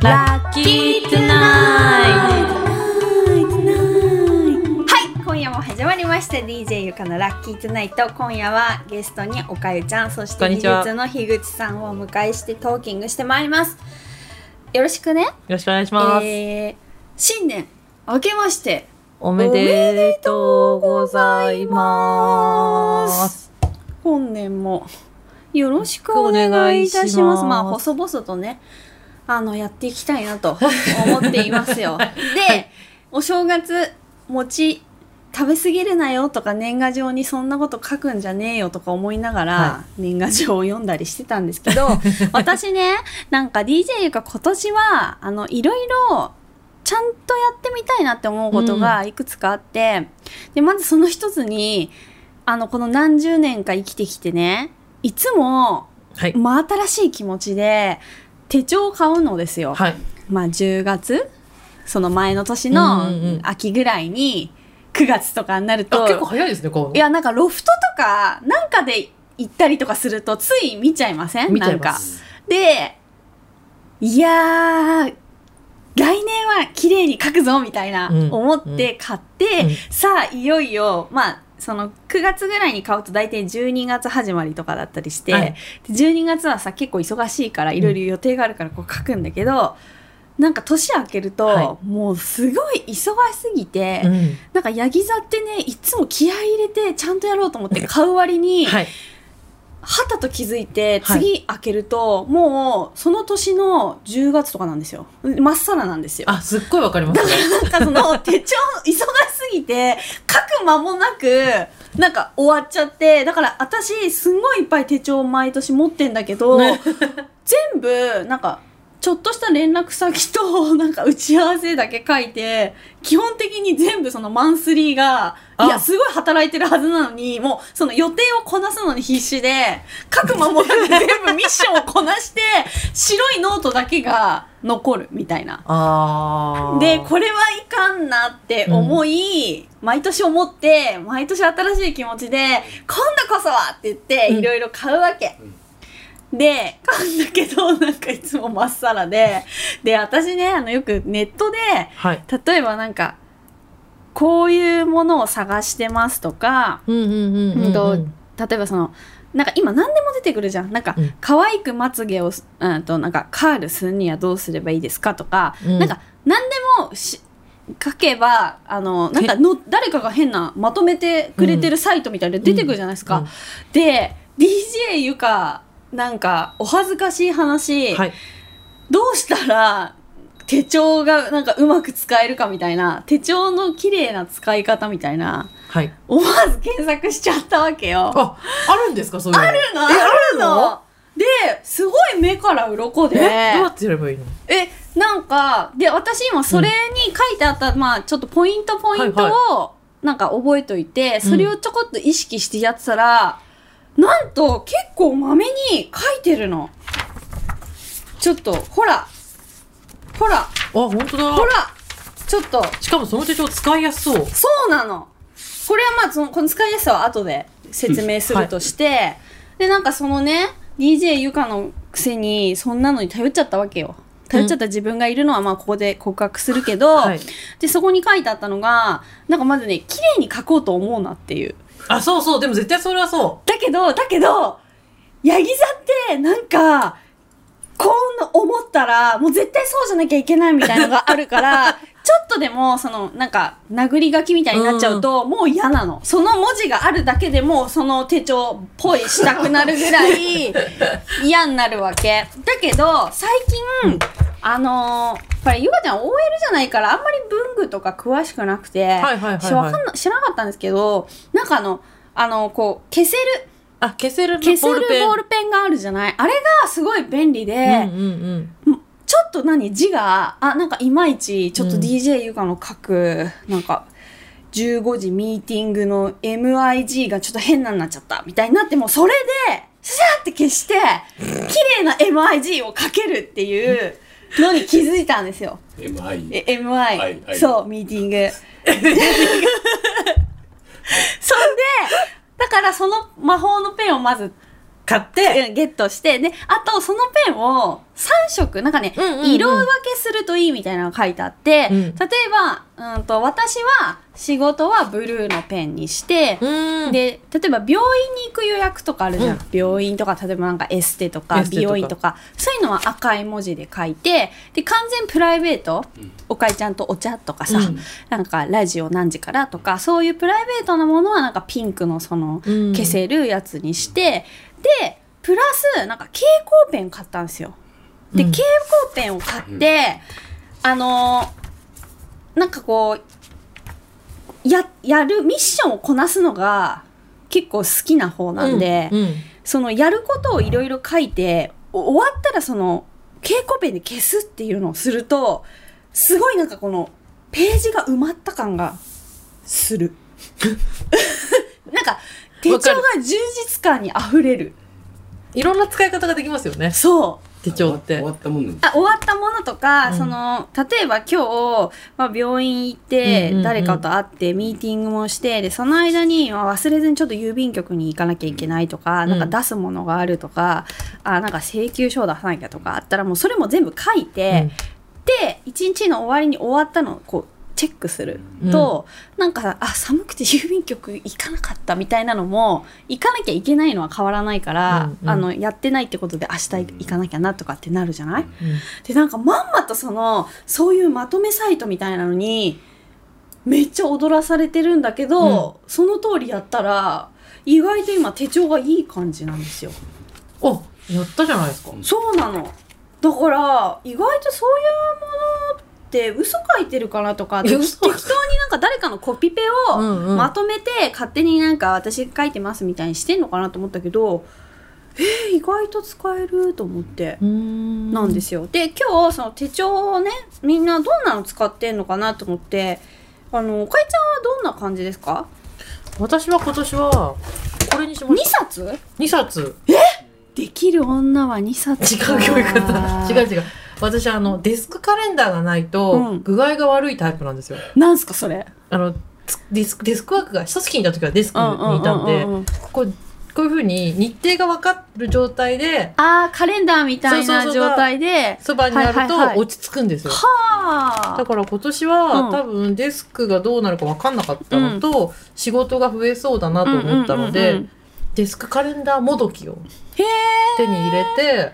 ラッキートゥナイはい今夜も始まりました DJ ゆかのラッキートゥナイト今夜はゲストにおかゆちゃんそして技術の樋口さんをお迎えしてトーキングしてまいります。よろしくね。よろしくお願いします。えー、新年明けましておめでとうございます。本年もよろしくお願いいたします。まあ細々とねあのやっていきたいなと思っていますよ。でお正月餅食べ過ぎるなよとか年賀状にそんなこと書くんじゃねえよとか思いながら、は年賀状を読んだりしてたんですけど 私ねなんか DJ ゆか今年はあのいろいろちゃんとやってみたいなって思うことがいくつかあって、でまずその一つにあのこの何十年か生きてきてねいつもはい。真新しい気持ちで手帳を買うのですよ。はい。まあ10月その前の年うんのうんうん秋ぐらいに9月とかになるあ、と、結構早いですね、こう。いやなんかロフトとかなんかで行ったりとかするとつい見ちゃいません？ないんか。でいやー来年は綺麗に書くぞみたいなうん思って買って、うんさあいよいよまあその9月ぐらいに買うと大体12月始まりとかだったりして、はいで12月はさ結構忙しいからいろいろ予定があるからこう書くんだけど、なんか年明けると、はもうすごい忙しすぎて、うん。なんかヤギ座ってねいつも気合い入れてちゃんとやろうと思って買う割に、はい。はたと気づいてはい。次開けると、もうその年の10月とかなんですよ。まっさらなんですよ。あ、すっごいわかります。ね。なんかその 手帳忙しすぎて書く間もなくなんか終わっちゃってだから私すんごいいっぱい手帳毎年持ってんだけどね。全部なんかちょっとした連絡先となんか打ち合わせだけ書いて基本的に全部そのマンスリーがあいやすごい働いてるはずなのにもうその予定をこなすのに必死で書く間もなく全部ミッションをこなして白いノートだけが残るみたいな。でこれはいかんなって思い、毎年思って毎年新しい気持ちで「今度こそは!」って言ってうんいろいろ買うわけ。で買うんだけどなんかいつもまっさらでで私ねあのよくネットではい。例えばなんかこういうものを探してますとか、うんとうん。例えばそのなんか今何でも出てくるじゃんなんか、うん可愛くまつげを、うん、となんかカールするにはどうすればいいですかとか、うんなんか何でもし書けばあのなんかの誰かが変なまとめてくれてるサイトみたいで出てくるじゃないですか。うんうんで DJ ゆかなんかお恥ずかしい話、はい。どうしたら手帳がなんかうまく使えるかみたいな。手帳の綺麗な使い方みたいな。はい。思わず検索しちゃったわけよ。あ、あるんですかそういうの？あるのあるの。ですごい目から鱗で。えどうやってやればいいの？えなんかで私今それに書いてあった、まあちょっとポイントポイントはいをなんか覚えといて、それをちょこっと意識してやってたら、なんと結構まめに書いてるの。ちょっとほら。ほら。あ、本当だ。ほら。ちょっと。しかもその手帳使いやすそう。そうなの。これはまあそのこの使いやすさは後で説明するとして、でなんかそのね DJ ゆかのくせにそんなのに頼っちゃったわけよ。頼っちゃった自分がいるのはまあここで告白するけど、はい。でそこに書いてあったのがなんかまずね綺麗に書こうと思うなっていうあ、そうそう。でも絶対それはそだけどだけどヤギ座ってなんかこう思ったらもう絶対そうじゃなきゃいけないみたいなのがあるから ちょっとでもそのなんか殴り書きみたいになっちゃうと、もう嫌なの。その文字があるだけでもその手帳っぽいしたくなるぐらい嫌になるわけ。だけど最近あのーこれゆかちゃん OL じゃないからあんまり文具とか詳しくなくて、知らなかったんですけどなんかあのあのこう消せるう。あ、消せるボ消せるールペン？ボールペンがあるじゃない？あれがすごい便利で、うんうんうん。ちょっと何字があなんかいまいちちょっとうん DJ ゆかの書く、なんか15時ミーティングの MIG がちょっと変なになっちゃったみたいになってもうそれでシャーって消して綺麗な MIG を書けるっていうのに気づいたんですよ。MI え MI、そうミーティング。そんでだからその魔法のペンをまず買って、うんゲットして、で、あとそのペンを3色、なんかね、うんうんうん。色分けするといいみたいなのが書いてあって、うん。例えば、うんと、私は仕事はブルーのペンにして、うん。で、例えば病院に行く予約とかあるじゃん。うん。病院とか、例えばなんかエステとか美容院とか、そういうのは赤い文字で書いて、で、完全プライベート、おかえちゃんとお茶とかさ、うん。なんかラジオ何時からとか、そういうプライベートなものはなんかピンクのその、うん。消せるやつにして、で、プラス、なんか蛍光ペン買ったんですよ。で、うん蛍光ペンを買って、あのーなんかこう、や、やる、ミッションをこなすのが結構好きな方なんで、うんうんそのやることをいろいろ書いて、お終わったらその、蛍光ペンで消すっていうのをすると、すごいなんかこの、ページが埋まった感がする。なんか、手帳が充実感に溢れる。いろんな使い方ができますよね。そう。手帳って終わ。ったもんなんあ終わったものとか、うんその例えば今日、まあ、病院行ってうんうんうん誰かと会ってミーティングもしてでその間に、まあ、忘れずにちょっと郵便局に行かなきゃいけないとか、うんなんか出すものがあるとかあなんか請求書を出さなきゃとかあったらもうそれも全部書いて、で一日の終わりに終わったのをこうチェックする。と、なんかあ寒くて郵便局行かなかったみたいなのも行かなきゃいけないのは変わらないから、うんうん。あのやってないってことで明日行かなきゃなとかってなるじゃない、うんでなんかまんまとそのそういうまとめサイトみたいなのにめっちゃ踊らされてるんだけど、その通りやったら意外と今手帳がいい感じなんですよ。お、やったじゃないですか。そうなの。だから意外とそういうものって嘘書いてるかなとか適当に嘘なんか誰かのコピペをまとめて勝手になんか私書いてますみたいにしてんのかなと思ったけどえー、意外と使えると思って。ななんですよ。で今日その手帳をねみんなどんなの使ってんのかなと思ってあのおかえちゃんはどんな感じですか？私は今年は、これにしま ?2 した。冊？2冊。できる女は2冊違う教育方。違う違う。私、あの、デスクカレンダーがないとう、ん。具合が悪いタイプなんですよ。なんすかそれ？あの、つデスク、デスクワークが、一月にいた時はデスクにいたんでうんうん。うんうん、こう、こういうふうに日程が分かる状態で、あーカレンダーみたいな状態でそばにあるはいはいはい。と落ち着くんですよ。はあ。だから今年は、うん。多分デスクがどうなるか分かんなかったのと、仕事が増えそうだなと思ったので、うんうんうんうん。デスクカレンダーもどきをへえ手に入れて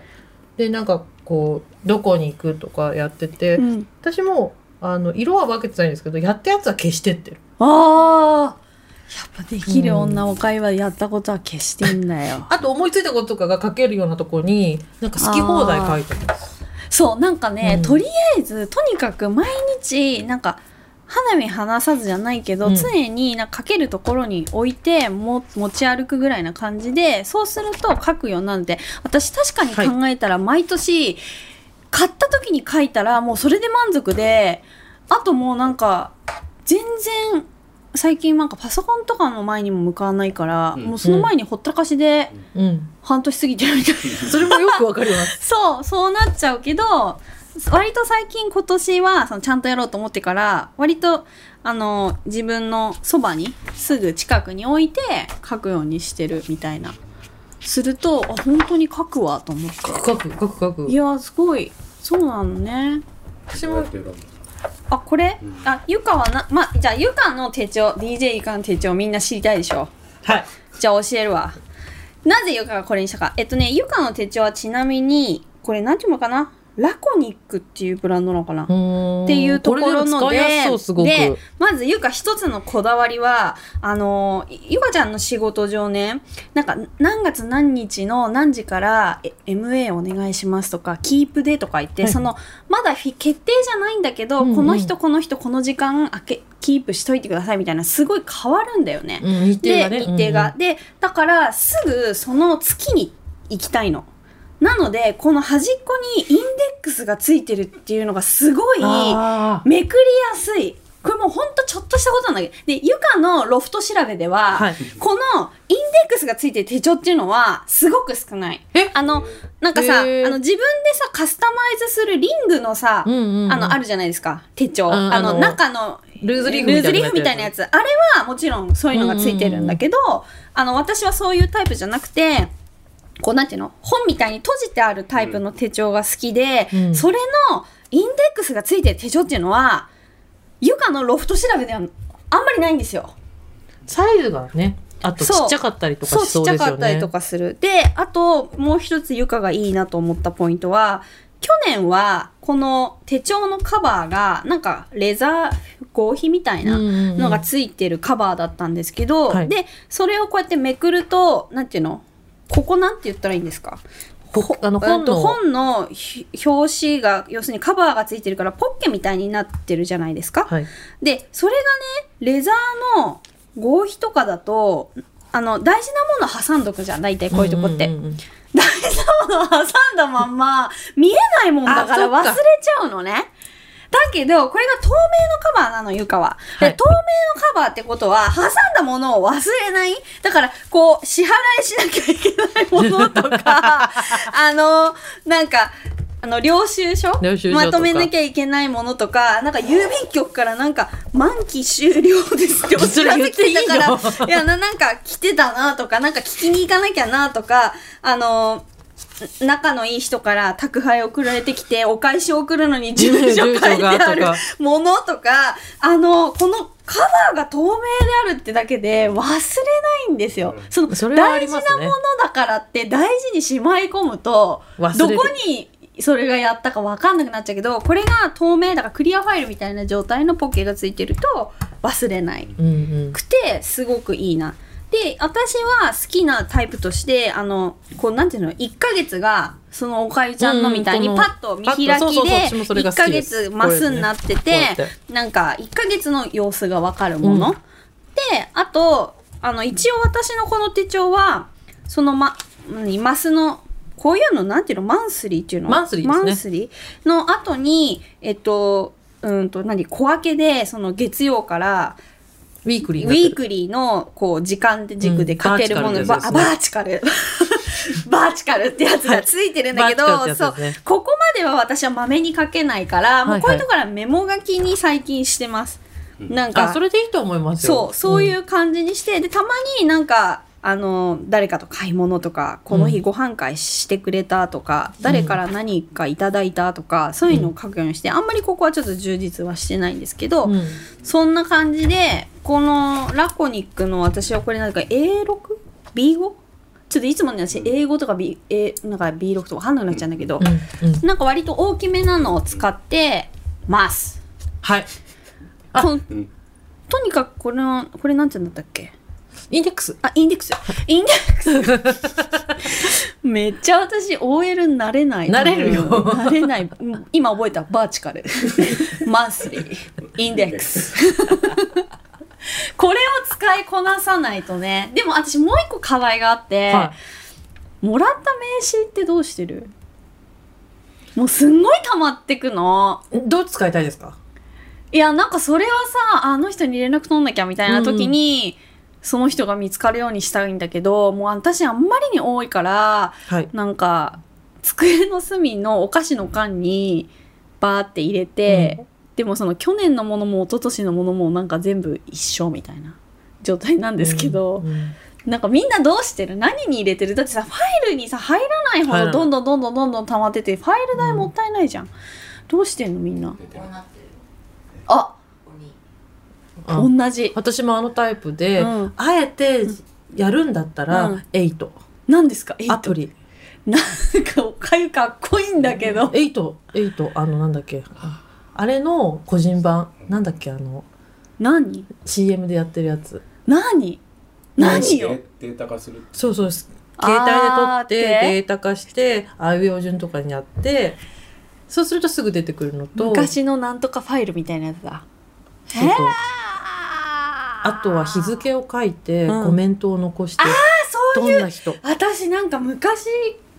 でなんかこうどこに行くとかやってて、うん、私もあの色は分けてないんですけどやったやつは消してってる。あー。やっぱできる女お会話やったことは消してんだよ。あと思いついたこととかが書けるようなとこになんか好き放題書いてます。そうなんかね、うん。とりあえずとにかく毎日なんか花見離さずじゃないけど、うん。常になんか書けるところに置いても持ち歩くぐらいな感じでそうすると書くようになるんで私確かに考えたら毎年買った時に書いたらもうそれで満足であともうなんか全然最近なんかパソコンとかの前にも向かわないから、うん。もうその前にほったらかしでうん。半年過ぎてるみたいな。それもよくわかります。そう、そうなっちゃうけど、割と最近今年はそのちゃんとやろうと思ってから、割とあの自分のそばにすぐ近くに置いて書くようにしてるみたいな。すると、あ、本当に書くわと思っ書く書く書く書くて。いや、すごい。そうなのね。私もあ、これ、うんあ、ゆかはな、ま、じゃあゆかの手帳、DJ ゆかの手帳みんな知りたいでしょ？はいじゃあ教えるわ。なぜゆかがこれにしたか。えっとね、ゆかの手帳はちなみに、これ何ていうのかな？ラコニックっていうブランドなのかな？っっていうところのででまずゆか一つのこだわりはあのゆかちゃんの仕事上ねなんか何月何日の何時からえ MA お願いしますとかキープでとか言って、はい。そのまだ決定じゃないんだけど、うんうん。この人この人この時間あけキープしといてくださいみたいなすごい変わるんだよね。うん日程でがね。日程が、でだからすぐその月に行きたいのなのでこの端っこにインデックスがついてるっていうのがすごいあめくりやすい。これもうほんとちょっとしたことなんだけど。でゆかのロフト調べでは、はい。このインデックスがついてる手帳っていうのはすごく少ない。え？あのなんかさあの自分でさカスタマイズするリングのさ、うんうんうん。あのあるじゃないですか。手帳、んあのあの中のルーズリーフみたいなやつ。あれはもちろんそういうのがついてるんだけど、あの私はそういうタイプじゃなくてこうなんていうの本みたいに閉じてあるタイプの手帳が好きで、うん。それのインデックスがついてる手帳っていうのはゆかのロフト調べではあんまりないんですよ。サイズがねあとちっちゃかったりとかそうちっちゃかったりとかする。であともう一つゆかがいいなと思ったポイントは去年はこの手帳のカバーがなんかレザー合皮みたいなのがついてるカバーだったんですけど、はい。でそれをこうやってめくるとなんていうのここなんて言ったらいいんですか？ポあのえっと本の。本のひ表紙が要するにカバーがついてるからポッケみたいになってるじゃないですか？はい。でそれがねレザーの合皮とかだとあの大事なもの挟んどくじゃん大体こういうとこって、んんん 大事なもの挟んだまんま見えないもんだから忘れちゃうのね。だけど、これが透明のカバーなの、ゆかは。で、はい透明のカバーってことは、挟んだものを忘れない。だから、こう、支払いしなきゃいけないものとか、あの、なんか、あの、領収書？まとめなきゃいけないものとか、なんか郵便局からなんか、満期終了ですってお知らせ来てたから、いやな、なんか来てたなとか、なんか聞きに行かなきゃなとか、あの、仲のいい人から宅配送られてきて、お返しを送るのに住所書いてあるものとか、あの、このカバーが透明であるってだけで忘れないんですよ。その大事なものだからって大事にしまい込むと、どこにそれがやったか分かんなくなっちゃうけど、これが透明だからクリアファイルみたいな状態のポッケがついてると忘れない。うんうんくてすごくいいな。で私は好きなタイプとしてあのこうなんていうの1ヶ月がそのおかゆちゃんのみたいにうんパッと見開きでパッとそうそうそう私もそれが1ヶ月マスになってこて。なんか1ヶ月の様子がわかるもの、うん。であとあの一応私のこの手帳はそのま何マスのこういうのなんていうのマンスリーっていうの？マンスリーですね。マンスリー？の後にえっとうんと何小分けでその月曜からウィークリーウィークリーのこう時間軸でかけるもの、うんババーチカル。バーチカルってやつ がついてるんだけど、はいバーチカルってそう。ここまでは私はまめに書けないから、もはいはい。うこういうところはメモ書きに最近してます。なんか。あそれでいいと思いますよ。そう、そういうう感じにして、で、たまになんか、あの、誰かと買い物とか、この日ご飯会してくれたとか、誰から何かいただいたとか、そういうのを書くようにして、あんまりここはちょっと充実はしてないんですけど、んうん。そんな感じで、このラコニックの私はこれなんか A6?B5? ちょっといつもね、私英語とか B、A、なんか B6 とかわかんなくなっちゃうんだけど、うん。うん。なんか割と大きめなのを使ってます。はい。あこん。とにかくこれの、これなんて言うんだったっけ？インデックスあ、インデックス。インデックス。めっちゃ私 OL になれない。なれるようんなれない。うん今覚えた。バーチカル。マンスリー。インデックス。これを使いこなさないとね。でも私もう一個課題があって、はもらった名刺ってどうしてる？もうすんごい溜まってくの。いどう使いたいですか？いや、なんかそれはさ、あの人に連絡取んなきゃみたいな時に、その人が見つかるようにしたいんだけど、もう私あんまりに多いから、はい。なんか、机の隅のお菓子の缶にバーって入れて、でもその去年のものも一昨年のものもなんか全部一緒みたいな状態なんですけど、うん。うん。なんかみんなどうしてる？何に入れてる？だってさ、ファイルにさ、入らないほどどんどんどんどんどんどん溜まってて、ファイル代もったいないじゃん。どうしてんの？みんな。こうなってるあ、ここにあ同じ。私もあのタイプで、うん。あえてやるんだったら、うん。 Eight。何ですか？アプリ。なんかおかゆかっこいいんだけど。 Eight Eight あのなんだっけ。ああれの個人版。なんだっけあの。何？CM でやってるやつ。何？何よ？データ化するそうそう。携帯で撮ってデータ化してあいうえお順とかにやって。そうするとすぐ出てくるのと。昔のなんとかファイルみたいなやつだ。そうそう。へーあとは日付を書いてうん。コメントを残して、そういうどんな人。私なんか昔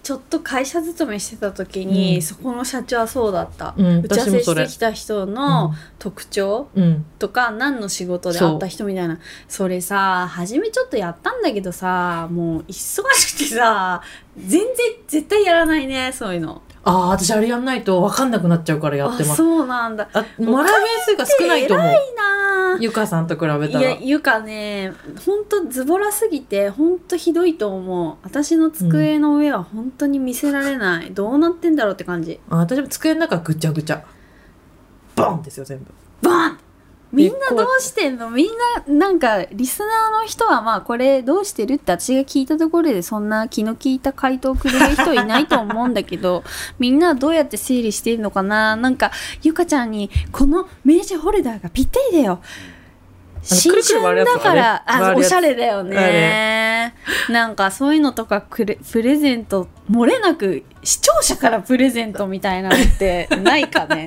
ちょっと会社勤めしてた時に、うん。そこの社長はそうだった、うん打ち合わせ私もそれしてきた人のうん特徴うん。とか、何の仕事で会った人みたいな。それさ初めちょっとやったんだけどさもう忙しくてさ全然絶対やらないねそういうのああ、私あれやんないと分かんなくなっちゃうからやってます。あそうなんだあ、もらう件数が少ないと思う。偉いなゆかさんと比べたら。いやゆかねほんとズボラすぎてほんとひどいと思う私の机の上は本当に見せられない、どうなってんだろうって感じあ私も机の中ぐちゃぐちゃ。ボンですよ、全部。バンみんなどうしてんの？みんななんかリスナーの人はまあこれどうしてるって私が聞いたところでそんな気の利いた回答くれる人いないと思うんだけど みんなどうやって整理してるのかな？なんかゆかちゃんにこの名刺ホルダーがぴったりだよ。新春だからあれ回るやつあおしゃれだよね。なんかそういうのとかくれプレゼント漏れなく視聴者からプレゼントみたいなのってないかね。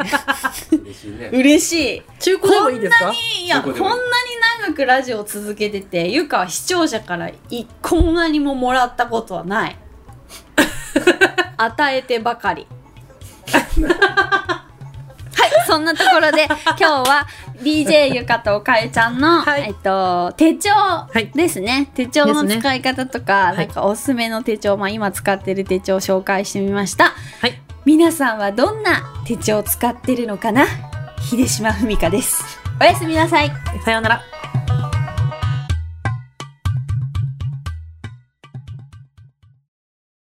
嬉しいね。嬉しい。中古でもいいですか？いやこんなに長くラジオを続けててゆかは視聴者からいこんなにももらったことはない。与えてばかり。はいそんなところで今日は DJ ゆかとかえちゃんの、はい。えっと、手帳い。ですね、手帳の使い方とか、い。なんかおすすめの手帳、まあ、今使ってる手帳を紹介してみました。はい。皆さんはどんな手帳を使ってるのかな？秀島文香です。おやすみなさい。さようなら。